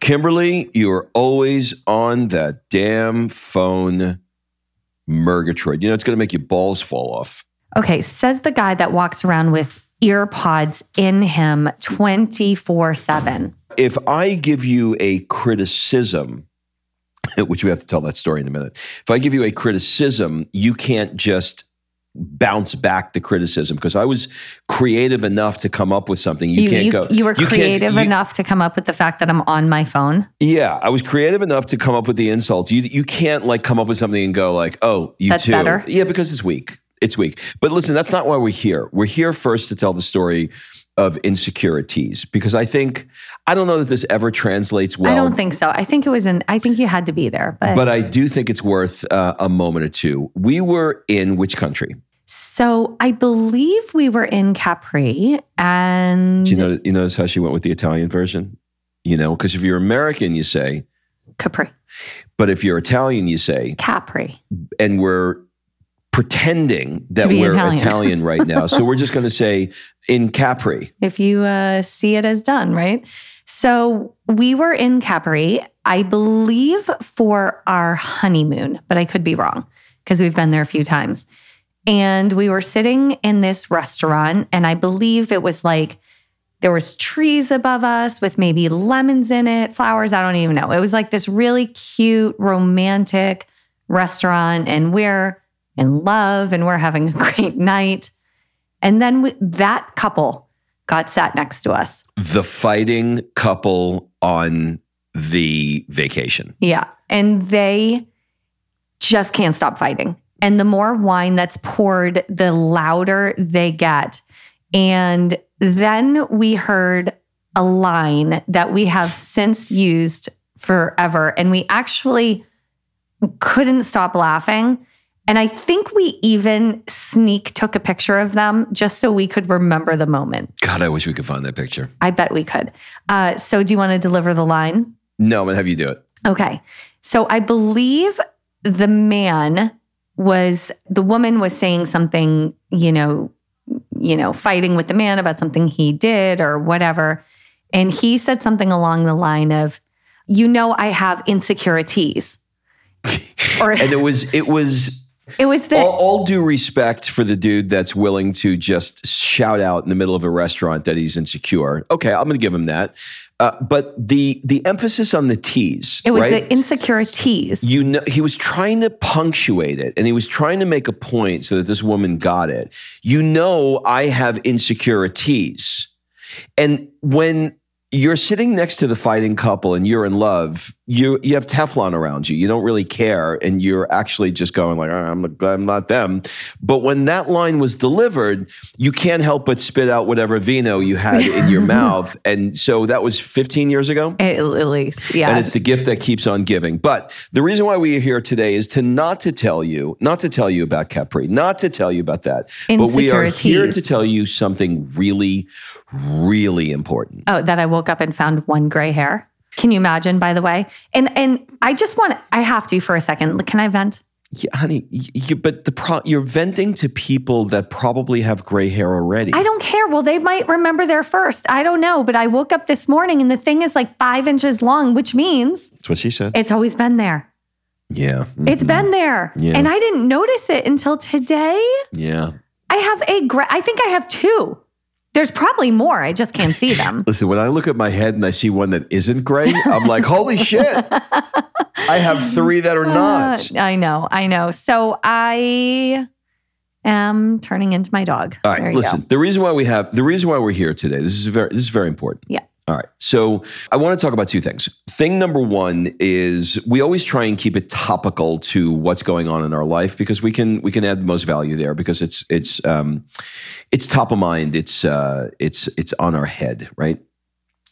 Kimberly, you're always on that damn phone, Murgatroyd. You know, it's going to make your balls fall off. Okay, says the guy that walks around with earpods in him 24 7. If I give you a criticism, which we have to tell that story in a minute, if I give you a criticism, you can't just bounce back the criticism because I was creative enough to come up with something. You, You, can't you, go. you were you creative enough to come up with the fact that I'm on my phone. Yeah, I was creative enough to come up with the insult. You you can't like come up with something and go like, "Oh, you That's too." better. Yeah, because it's weak. It's weak. But listen, that's not why we're here. We're here first to tell the story of insecurities because I think I don't know that this ever translates well. I don't think so. I think it was an, I think you had to be there. But, but I do think it's worth uh, a moment or two. We were in which country? so I believe we were in Capri and Do you know? You notice how she went with the Italian version? You know, because if you're American, you say, Capri, but if you're Italian, you say, Capri. and we're pretending that we're Italian. Italian. right now. So we're just going to say in Capri. if you uh, see it as done, right? So we were in Capri, I believe, for our honeymoon, but I could be wrong because we've been there a few times. And we were sitting in this restaurant, and I believe it was like there was trees above us with maybe lemons in it, flowers. I don't even know. It was like this really cute, romantic restaurant, and we're in love and we're having a great night. And then we, that couple got sat next to us. The fighting couple on the vacation. Yeah. And they just can't stop fighting. And the more wine that's poured, the louder they get. And then we heard a line that we have since used forever. And we actually couldn't stop laughing. And I think we even sneak took a picture of them just so we could remember the moment. God, I wish we could find that picture. I bet we could. Uh, so, do you want to deliver the line? No, I'm going to have you do it. Okay. So I believe the man was the woman was saying something, you know, you know, fighting with the man about something he did or whatever. And he said something along the line of, you know, I have insecurities. or And it was, it was it was the all, all due respect for the dude that's willing to just shout out in the middle of a restaurant that he's insecure. Okay, I'm going to give him that. Uh, but the the emphasis on the T's, it was right? the insecurities. you know he was trying to punctuate it and he was trying to make a point so that this woman got it you know i have insecurities and when you're sitting next to the fighting couple and you're in love you you have Teflon around you. You don't really care, and you're actually just going like, "Oh, "I'm I'm not them." But when that line was delivered, you can't help but spit out whatever vino you had in your mouth, and so that was 15 years ago. At, at least, yeah. And it's the gift that keeps on giving. But the reason why we are here today is to not to tell you, not to tell you about Capri, not to tell you about that, but we are here to tell you something really, really important. Oh, that I woke up and found one gray hair. Can you imagine, by the way? And and I just want I have to for a second. Can I vent? Yeah, honey, you, but the pro, you're venting to people that probably have gray hair already. I don't care. Well, they might remember their first. I don't know. But I woke up this morning and the thing is like five inches long, which means That's what she said. it's always been there. yeah, It's mhm, been there. Yeah. And I didn't notice it until today. yeah. I have a gray, I think I have two. There's probably more. I just can't see them. Listen, when I look at my head and I see one that isn't gray, I'm like, holy shit! I have three that are not. Uh, I know. I know. So I am turning into my dog. All There you listen. go. The reason why we have the reason why we're here today. This is very this is very important. Yeah. All right. So I want to talk about two things. Thing number one is we always try and keep it topical to what's going on in our life because we can we can add the most value there because it's it's um it's top of mind. It's uh it's it's on our head, right?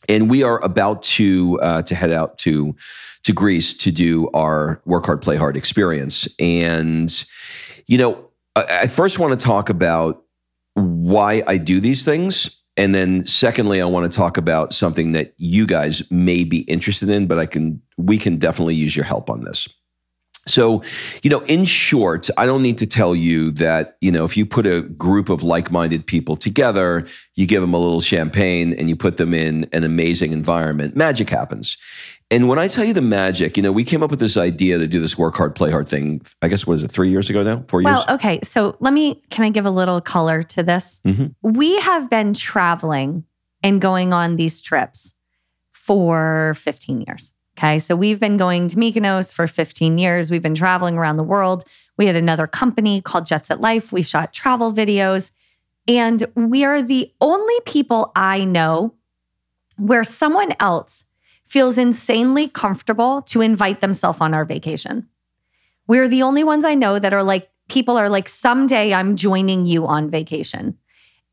And we are about to uh, to head out to to Greece to do our work hard, play hard experience. And you know, I, I first want to talk about why I do these things. And then secondly, I want to talk about something that you guys may be interested in, but I can we can definitely use your help on this. So, you know, in short, I don't need to tell you that, you know, if you put a group of like-minded people together, you give them a little champagne and you put them in an amazing environment, magic happens. And when I tell you the magic, you know, we came up with this idea to do this work hard, play hard thing. I guess what is it, three years ago now? Four years? Well, okay. So let me, can I give a little color to this? Mhm. We have been traveling and going on these trips for 15 years. Okay. So we've been going to Mykonos for 15 years. We've been traveling around the world. We had another company called Jet Set Life. We shot travel videos. And we are the only people I know where someone else feels insanely comfortable to invite themselves on our vacation. We're the only ones I know that are like, people are like, someday I'm joining you on vacation.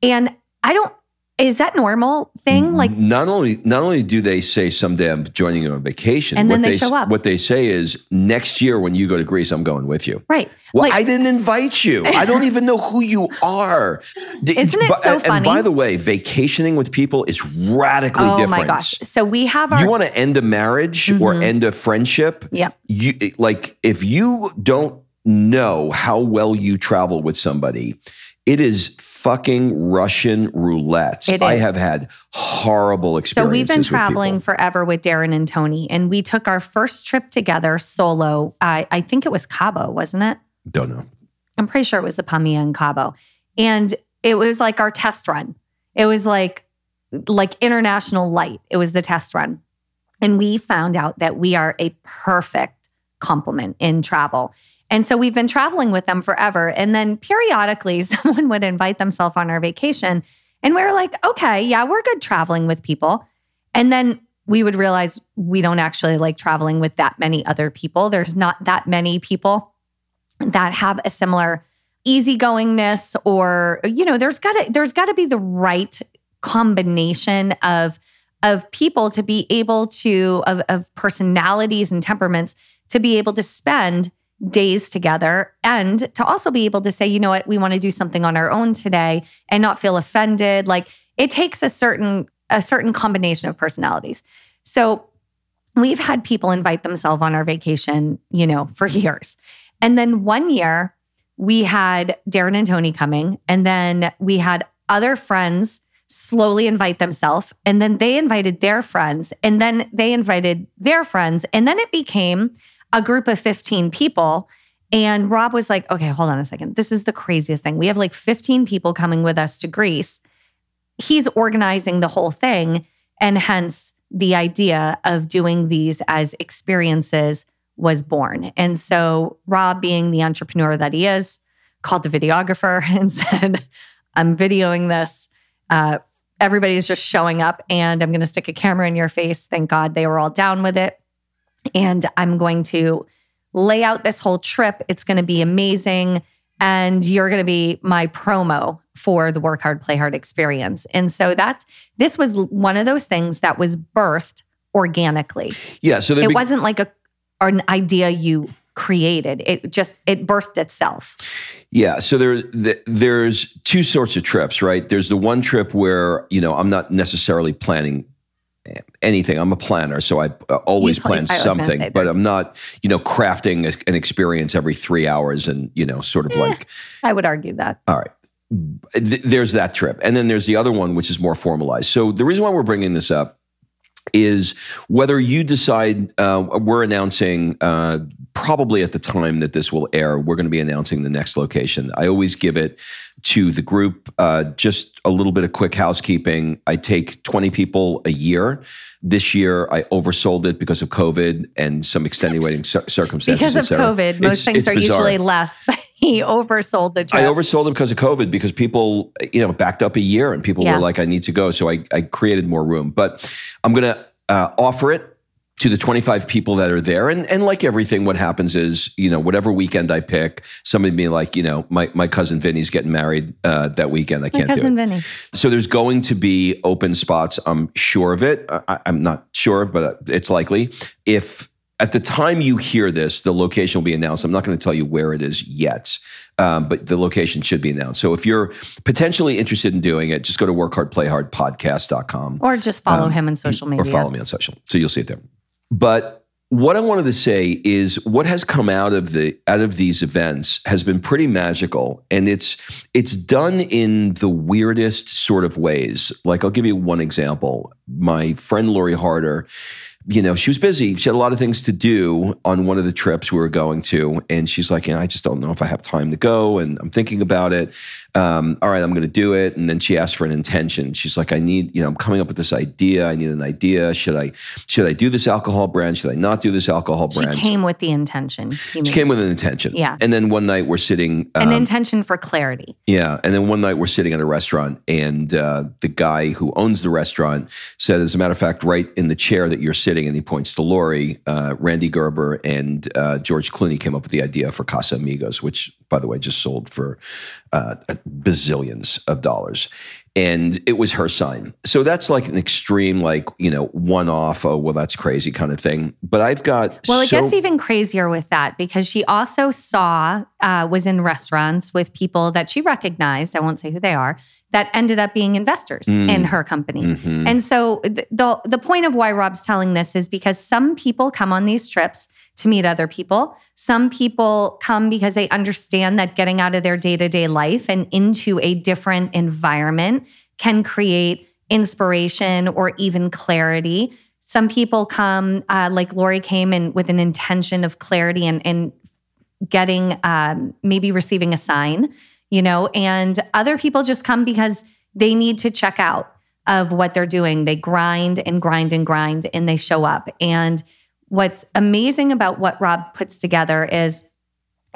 And I don't, is that normal thing? Like, not only not only do they say someday I'm joining you on vacation, And then what they show up. What they say is next year when you go to Greece, I'm going with you. right. Well, like, I didn't invite you. I don't even know who you are. Isn't it so and, by the way, vacationing with people is radically oh different. Oh my gosh. So we have our, You want to end a marriage or Mhm. end a friendship? Yep. You like if you don't know how well you travel with somebody, it is fucking Russian roulette. I have had horrible experiences. so we've been traveling forever with Darren and Tony. And we took our first trip together solo. I I think it was Cabo, wasn't it? Don't know. I'm pretty sure it was the Palmilla and Cabo. And it was like our test run. It was like like international light. It was the test run. And we found out that we are a perfect complement in travel. And so we've been traveling with them forever. And then periodically someone would invite themselves on our vacation. And we were like, okay, yeah, we're good traveling with people. And then we would realize we don't actually like traveling with that many other people. There's not that many people that have a similar easygoingness or you know there's got to there's got to be the right combination of of people to be able to of, of personalities and temperaments to be able to spend days together and to also be able to say you know what we want to do something on our own today and not feel offended. Like it takes a certain a certain combination of personalities. So we've had people invite themselves on our vacation you know for years. And then one year we had Darren and Tony coming, and then we had other friends slowly invite themselves, and then they invited their friends, and then they invited their friends, and then it became a group of 15 people. And Rob was like, okay, hold on a second. This is the craziest thing. We have like 15 people coming with us to Greece. He's organizing the whole thing. And hence the idea of doing these as experiences was born. And so Rob, being the entrepreneur that he is, called the videographer and said, I'm videoing this. Uh, everybody's just showing up and I'm going to stick a camera in your face. Thank God they were all down with it. And I'm going to lay out this whole trip. It's going to be amazing. And you're going to be my promo for the work hard, play hard experience. And so that's, this was one of those things that was birthed organically. Yeah. So it be- wasn't like a, an idea you created. It just, it birthed itself. Yeah, so there there's two sorts of trips, right? There's the one trip where you know I'm not necessarily planning anything. I'm a planner, so I uh, always plan something, but I'm not, you know, crafting a, an experience every three hours and, you know, sort of eh, like. I would argue that. All right. Th- there's that trip. And then there's the other one, which is more formalized. So the reason why we're bringing this up is whether you decide uh, we're announcing uh, probably at the time that this will air we're going to be announcing the next location. I always give it to the group uh, just a little bit of quick housekeeping. I take 20 people a year. This year i oversold it because of covid and some extenuating circumstances because of covid most it's, things it's are bizarre. usually less he oversold the trip i oversold it because of covid because people you know backed up a year and people yeah. were like i need to go so i, I created more room but i'm going to uh, offer it to the 25 people that are there. And, and like everything, what happens is, you know, whatever weekend I pick, somebody be like, you know, my, my cousin Vinny's getting married uh, that weekend. I can't my cousin do it. Vinny. So there's going to be open spots. I'm sure of it. I, I'm not sure, but it's likely. If at the time you hear this, the location will be announced. I'm not going to tell you where it is yet, um, but the location should be announced. So if you're potentially interested in doing it, just go to workhardplayhardpodcast.com. Or just follow um, him on social media. Or follow me on social. So you'll see it there. But what I wanted to say is what has come out of the out of these events has been pretty magical and it's it's done in the weirdest sort of ways. Like I'll give you one example. My friend Lori Harder you know, she was busy. She had a lot of things to do on one of the trips we were going to. And she's like, I just don't know if I have time to go. And I'm thinking about it. Um, all right, I'm going to do it. And then she asked for an intention. She's like, I need, you know, I'm coming up with this idea. I need an idea. Should I, should I do this alcohol brand? Should I not do this alcohol brand? She came with the intention. She came with an intention. Yeah. And then one night we're sitting. Um, an intention for clarity. Yeah. And then one night we're sitting at a restaurant and uh, the guy who owns the restaurant said, as a matter of fact, right in the chair that you're sitting and he points to Lori, uh, Rande Gerber, and uh, George Clooney came up with the idea for Casamigos, which, by the way, just sold for uh, bazillions of dollars. And it was her sign. So that's like an extreme, like, you know, one off, oh, well, that's crazy kind of thing. But I've got. Well, it gets even crazier with that because she also saw, uh, was in restaurants with people that she recognized. I won't say who they are, that ended up being investors mm. in her company. Mm-hmm. And so the the point of why Rob's telling this is because some people come on these trips to meet other people. Some people come because they understand that getting out of their day-to-day life and into a different environment can create inspiration or even clarity. Some people come, uh, like Lori came in with an intention of clarity and, and getting, um, maybe receiving a sign you know, and other people just come because they need to check out of what they're doing. They grind and grind and grind and they show up. And what's amazing about what Rob puts together is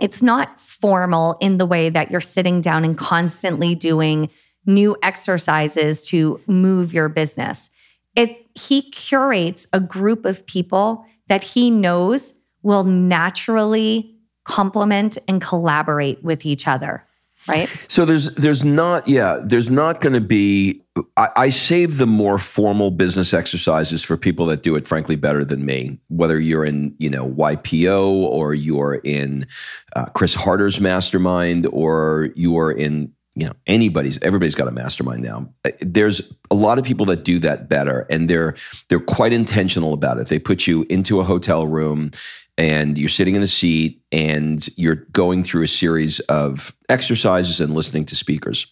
it's not formal in the way that you're sitting down and constantly doing new exercises to move your business. It he curates a group of people that he knows will naturally complement and collaborate with each other right? So there's there's not yeah there's not going to be I, I, save the more formal business exercises for people that do it frankly better than me. Whether you're in you know YPO or you're in uh, Chris Harder's mastermind or you're in you know anybody's everybody's got a mastermind now there's a lot of people that do that better and they're they're quite intentional about it they put you into a hotel room and you're sitting in the seat and you're going through a series of exercises and listening to speakers.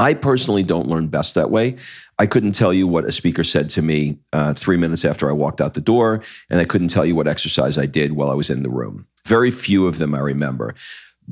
I personally don't learn best that way. I couldn't tell you what a speaker said to me uh, three minutes after I walked out the door, and I couldn't tell you what exercise I did while I was in the room. Very few of them I remember.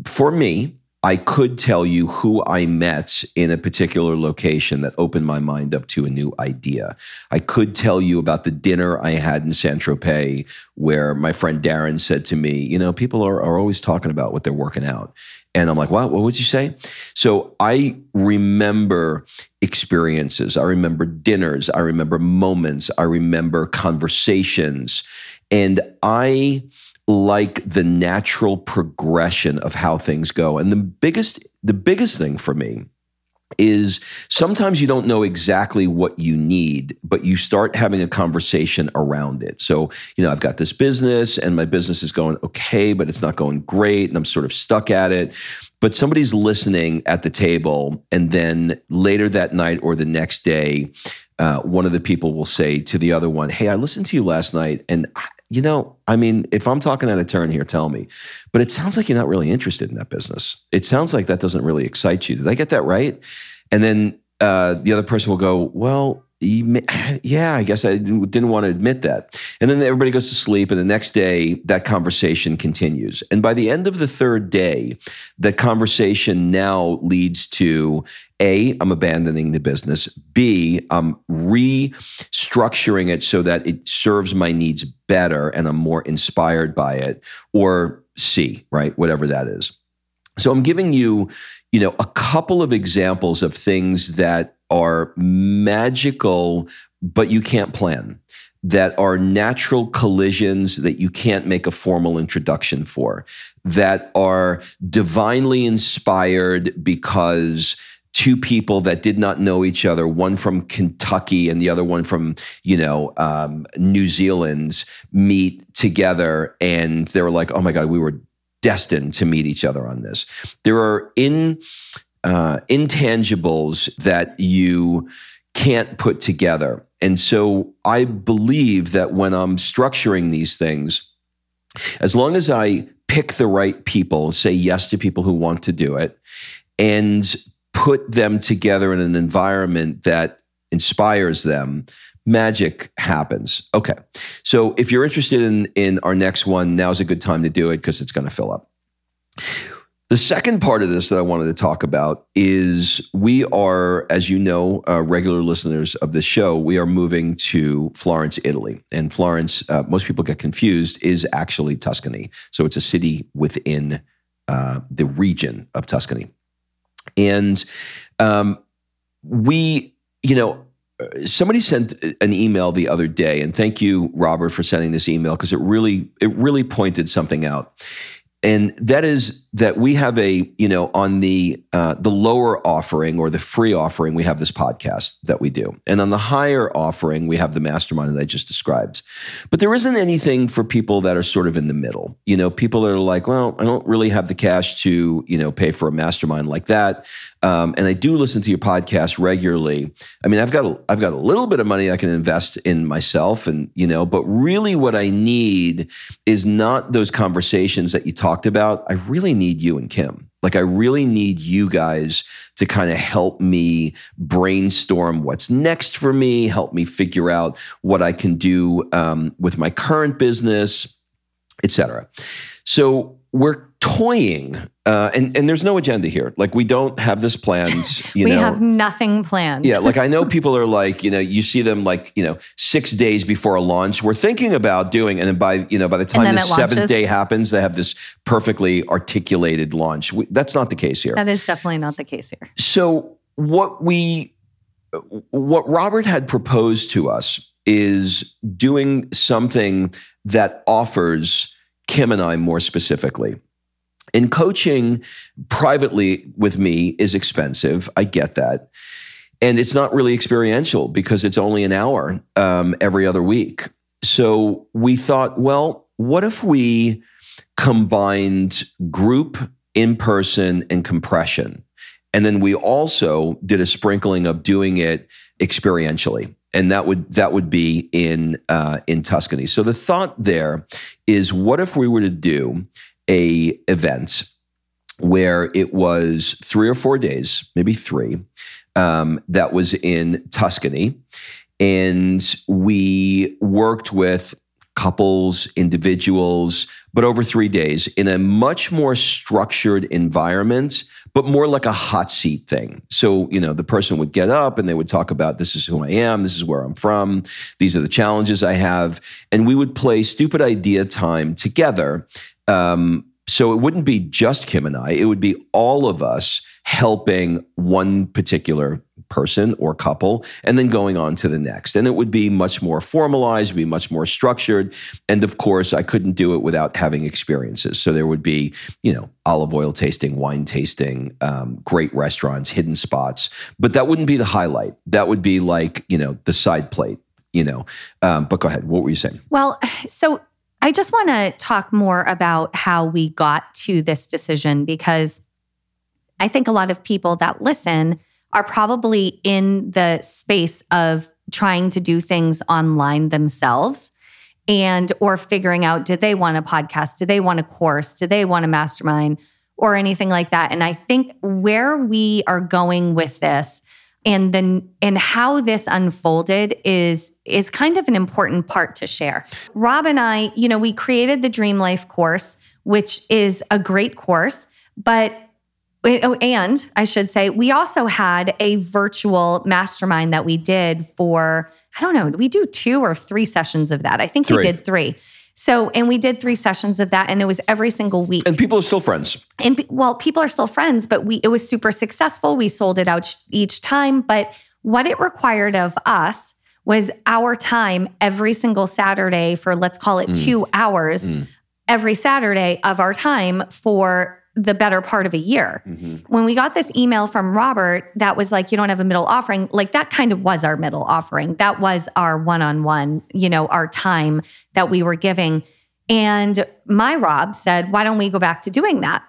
For me, I could tell you who I met in a particular location that opened my mind up to a new idea. I could tell you about the dinner I had in Saint Tropez, where my friend Darren said to me, You know, people are, are always talking about what they're working out. And I'm like, What? What would you say? So I remember experiences. I remember dinners. I remember moments. I remember conversations. And I like the natural progression of how things go. And the biggest the biggest thing for me is sometimes you don't know exactly what you need, but you start having a conversation around it. So, you know, I've got this business and my business is going okay, but it's not going great and I'm sort of stuck at it. But somebody's listening at the table, and then later that night or the next day, uh, one of the people will say to the other one, Hey, I listened to you last night and you know, I mean, if I'm talking out of turn here, tell me. But it sounds like you're not really interested in that business. It sounds like that doesn't really excite you. Did I get that right? And then uh, the other person will go, well, yeah, I guess I didn't want to admit that. And then everybody goes to sleep, and the next day, that conversation continues. And by the end of the third day, that conversation now leads to A, I'm abandoning the business. B, I'm restructuring it so that it serves my needs better and I'm more inspired by it. Or C, right? Whatever that is. So I'm giving you, you know, a couple of examples of things that are magical, but you can't plan, that are natural collisions that you can't make a formal introduction for, that are divinely inspired because two people that did not know each other, one from Kentucky and the other one from, you know, um, New Zealand, meet together and they were like, oh my God, we were destined to meet each other on this. There are in uh, intangibles that you can't put together. And so I believe that when I'm structuring these things, as long as I pick the right people, say yes to people who want to do it, and put them together in an environment that inspires them, magic happens. Okay. So if you're interested in, in our next one, now's a good time to do it because it's going to fill up. The second part of this that I wanted to talk about is we are, as you know, uh, regular listeners of this show, we are moving to Florence, Italy. And Florence, uh, most people get confused, is actually Tuscany. So it's a city within uh, the region of Tuscany. And um, we, you know, somebody sent an email the other day and thank you robert for sending this email because it really it really pointed something out and that is that we have a you know on the uh, the lower offering or the free offering we have this podcast that we do. And on the higher offering we have the mastermind that i just described. But there isn't anything for people that are sort of in the middle. You know people are like well i don't really have the cash to you know pay for a mastermind like that. Um, and I do listen to your podcast regularly. I mean, I've got a, I've got a little bit of money I can invest in myself, and you know, but really, what I need is not those conversations that you talked about. I really need you and Kim. Like, I really need you guys to kind of help me brainstorm what's next for me, help me figure out what I can do um, with my current business, etc. So we're toying uh, and and there's no agenda here. Like we don't have this planned you we know. have nothing planned. Yeah like i know people are like you know you see them like you know six days before a launch. We're thinking about doing and then by you know by the time the seventh day happens they have this perfectly articulated launch. We, that's not the case here. That is definitely not the case here. So what we what robert had proposed to us is doing something that offers Kim and I more specifically. And coaching privately with me is expensive. I get that. And it's not really experiential because it's only an hour um, every other week. So we thought, well, what if we combined group, in person, and compression? And then we also did a sprinkling of doing it experientially and that would that would be in uh, in Tuscany. So the thought there is, what if we were to do a event where it was three or four days, maybe three, um, that was in Tuscany, and we worked with couples, individuals, but over three days in a much more structured environment but more like a hot seat thing. So, you know, the person would get up and they would talk about this is who I am, this is where I'm from, these are the challenges I have. And we would play stupid idea time together. Um, So it wouldn't be just Kim and I, it would be all of us helping one particular person or couple and then going on to the next. And it would be much more formalized, be much more structured. And of course, I couldn't do it without having experiences. So there would be, you know, olive oil tasting, wine tasting, um, great restaurants, hidden spots. But that wouldn't be the highlight. That would be like, you know, the side plate, you know. Um, but go ahead. What were you saying? Well, so I just want to talk more about how we got to this decision because I think a lot of people that listen are probably in the space of trying to do things online themselves and or figuring out did they want a podcast? Do they want a course? Do they want a mastermind or anything like that? And i think where we are going with this and then and how this unfolded is is kind of an important part to share. Rob and I, you know, we created the Dream Life course, which is a great course, but oh, and I should say, we also had a virtual mastermind that we did for, I don't know, we do two or three sessions of that? I think three. we did three. So, and we did three sessions of that, and it was every single week. And people are still friends. And well, people are still friends, but we it was super successful. We sold it out each time, but what it required of us was our time every single Saturday for let's call it mm. two hours mm. every Saturday of our time for the better part of a year. Mm-hmm. When we got this email from Robert that was like, you don't have a middle offering, like that kind of was our middle offering. That was our one on one, you know, our time that we were giving. And my Rob said, why don't we go back to doing that?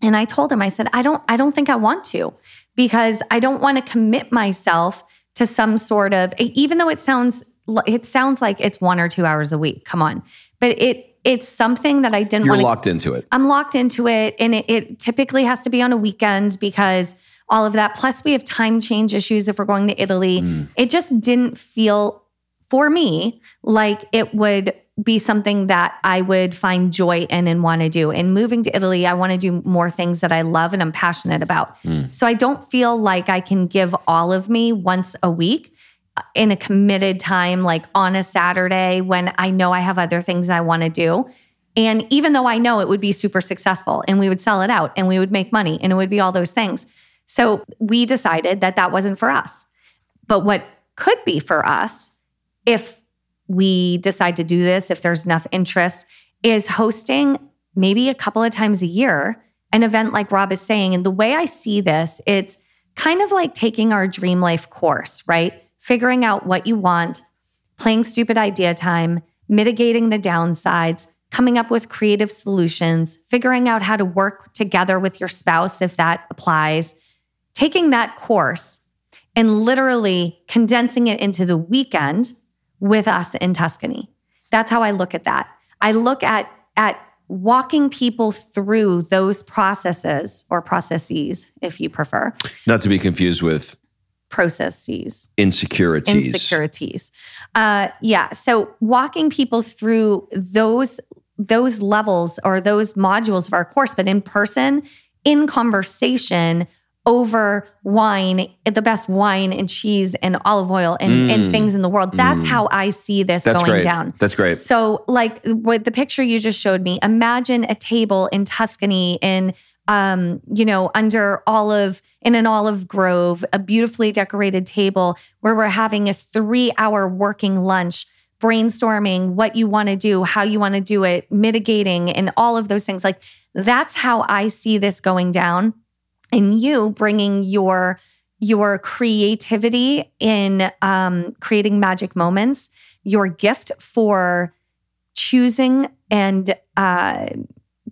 And I told him, I said, I don't, I don't think I want to because I don't want to commit myself to some sort of, even though it sounds, it sounds like it's one or two hours a week. Come on. But it, it's something that I didn't You're wanna, locked into it. I'm locked into it. And it, it typically has to be on a weekend because all of that. Plus, we have time change issues if we're going to Italy. Mm. It just didn't feel for me like it would be something that I would find joy in and want to do. And moving to Italy, I want to do more things that I love and I'm passionate about. Mm. So I don't feel like I can give all of me once a week in a committed time, like on a Saturday when I know I have other things I want to do. And even though I know it would be super successful and we would sell it out and we would make money and it would be all those things. So we decided that that wasn't for us. But what could be for us if we decide to do this, if there's enough interest, is hosting maybe a couple of times a year an event like Rob is saying. And the way I see this, it's kind of like taking our dream life course, right? Figuring out what you want, playing stupid idea time, mitigating the downsides, coming up with creative solutions, figuring out how to work together with your spouse if that applies, taking that course and literally condensing it into the weekend with us in Tuscany. That's how I look at that. I look at at walking people through those processes or processes if you prefer. Not to be confused with processes, insecurities. Insecurities. Uh, yeah. So walking people through those those levels or those modules of our course, but in person, in conversation over wine, the best wine and cheese and olive oil and, mm. and things in the world. That's mm. how I see this That's going great. down. That's great. So, like with the picture you just showed me, imagine a table in Tuscany in um, you know, under olive in an olive grove, a beautifully decorated table where we're having a three hour working lunch, brainstorming what you want to do, how you want to do it, mitigating, and all of those things. Like that's how I see this going down. And you bringing your your creativity in um, creating magic moments, your gift for choosing and uh,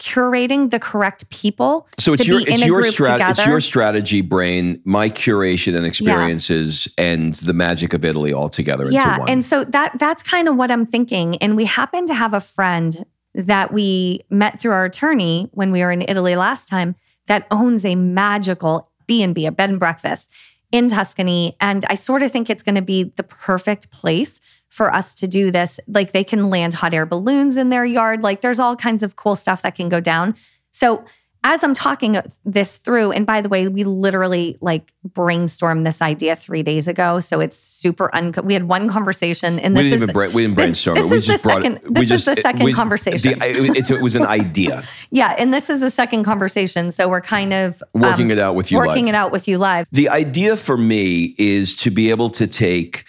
curating the correct people. So it's your it's your strategy. It's your strategy, brain. My curation and experiences, yeah. and the magic of Italy all together. Yeah, and so that that's kind of what I'm thinking. And we happen to have a friend that we met through our attorney when we were in Italy last time that owns a magical B and B, a bed and breakfast in Tuscany, and I sort of think it's going to be the perfect place for us to do this. Like they can land hot air balloons in their yard. Like there's all kinds of cool stuff that can go down. So as I'm talking this through, and by the way, we literally like brainstormed this idea three days ago, so it's super un. We had one conversation, and we didn't is even bra- we didn't brainstorm this it. We is just the second- it. this is the second we- conversation. the- it, it was an idea. yeah, and this is the second conversation, so we're kind of Working um, it out with you working live. it out with you live. The idea for me is to be able to take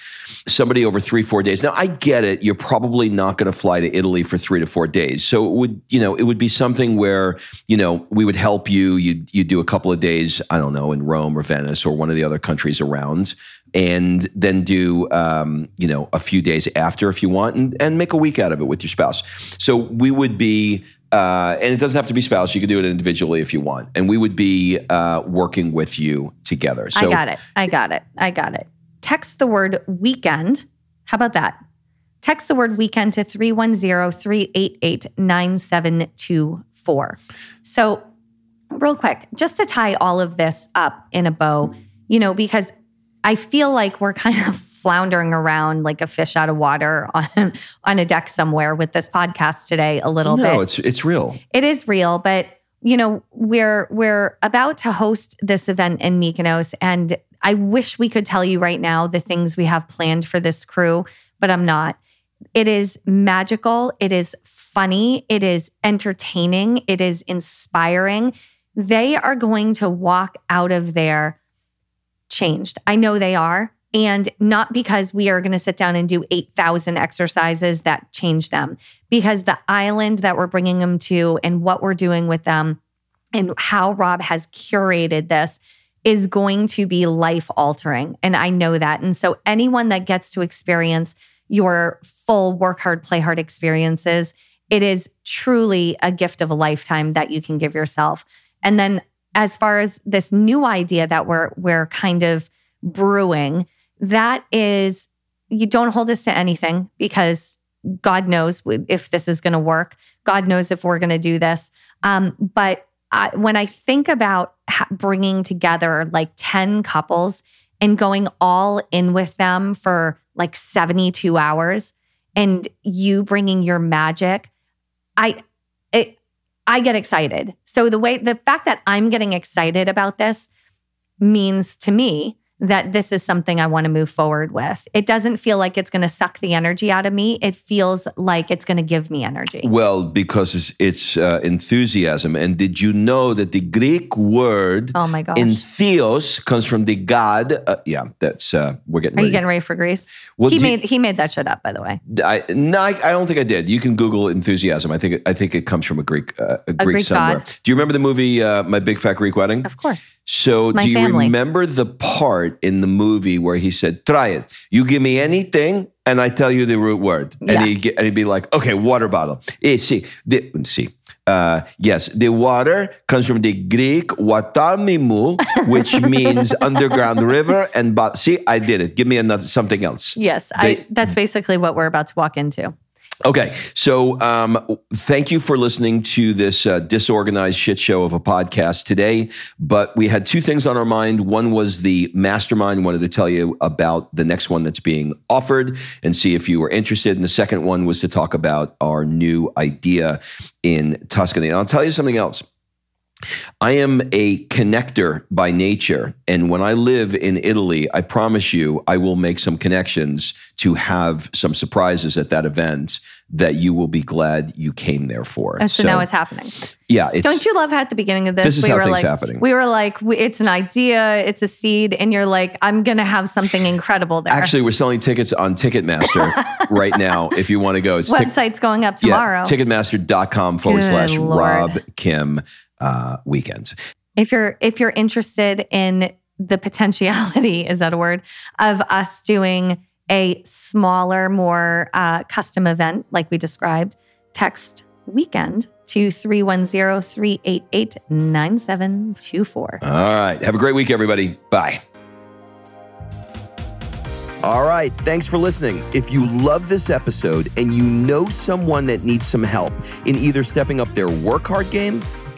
somebody over three, four days. Now, I get it. You're probably not going to fly to Italy for three to four days. So it would, you know, it would be something where, you know, we would help you. You'd, you'd do a couple of days, I don't know, in Rome or Venice or one of the other countries around. And then do, um, you know, a few days after if you want and, and make a week out of it with your spouse. So we would be, uh, and it doesn't have to be spouse. You could do it individually if you want. And we would be uh, working with you together. So I got it. I got it. I got it. Text the word weekend. How about that? Text the word weekend to 310 388 9724. So, real quick, just to tie all of this up in a bow, you know, because I feel like we're kind of floundering around like a fish out of water on, on a deck somewhere with this podcast today a little bit no, it's it's real. it is real, but you know, we're we're about to host this event in Mykonos and I wish we could tell you right now the things we have planned for this crew, but I'm not. It is magical, it is funny, it is entertaining, it is inspiring. They are going to walk out of there changed. I know they are. And not because we are going to sit down and do 8,000 exercises that change them, because the island that we're bringing them to and what we're doing with them and how Rob has curated this is going to be life altering. And I know that. And so, anyone that gets to experience your full work hard, play hard experiences, it is truly a gift of a lifetime that you can give yourself. And then, as far as this new idea that we're we're kind of brewing, that is you don't hold us to anything because God knows if this is going to work. God knows if we're going to do this. Um, but When I think about bringing together like 10 couples and going all in with them for like 72 hours and you bringing your magic, I, it, I get excited. So the way, the fact that I'm getting excited about this means to me that this is something I want to move forward with. It doesn't feel like it's going to suck the energy out of me. It feels like it's going to give me energy. Well, because it's, it's uh, enthusiasm. And did you know that the Greek word Oh my gosh. entheos comes from the god? Uh, yeah, that's uh, we're getting. Are you getting ready for Greece? Well, he do you- made he made that shit up, by the way. I, no, I, I don't think I did. You can Google enthusiasm. I think it, I think it comes from a Greek uh, a Greek, Greek somewhere. god. Do you remember the movie uh, My Big Fat Greek Wedding? Of course. So, do you family. remember the part in the movie where he said, "Try it. You give me anything, and I tell you the root word." And Yeah. he get, and he'd be like, "Okay, water bottle." Eh, see, the, see. Uh, yes, the water comes from the Greek watarmimu, which means underground river. And but see, I did it. Give me another something else. Yes, They- I that's basically what we're about to walk into. Okay, so um, thank you for listening to this uh, disorganized shit show of a podcast today. But we had two things on our mind. One was the mastermind. Wanted to tell you about the next one that's being offered and see if you were interested. And the second one was to talk about our new idea in Tuscany. And I'll tell you something else. I am a connector by nature. And when I live in Italy, I promise you, I will make some connections to have some surprises at that event that you will be glad you came there for. And so, now it's happening. yeah, it's, Don't you love how at the beginning of this, This is we how were things like, happening. we were like, it's an idea, it's a seed, and you're like, I'm gonna have something incredible there. actually we're selling tickets on Ticketmaster right now. If you want to go, it's website's going up tomorrow. Yeah, ticketmaster.com forward Good slash Lord. Rob Kim uh, weekends. if you're if you're interested in the potentiality is that a word of us doing a smaller more uh, custom event like we described text weekend to 310-388-9724 All right. Have a great week, everybody. Bye. All right. Thanks for listening. If you love this episode and you know someone that needs some help in either stepping up their work hard game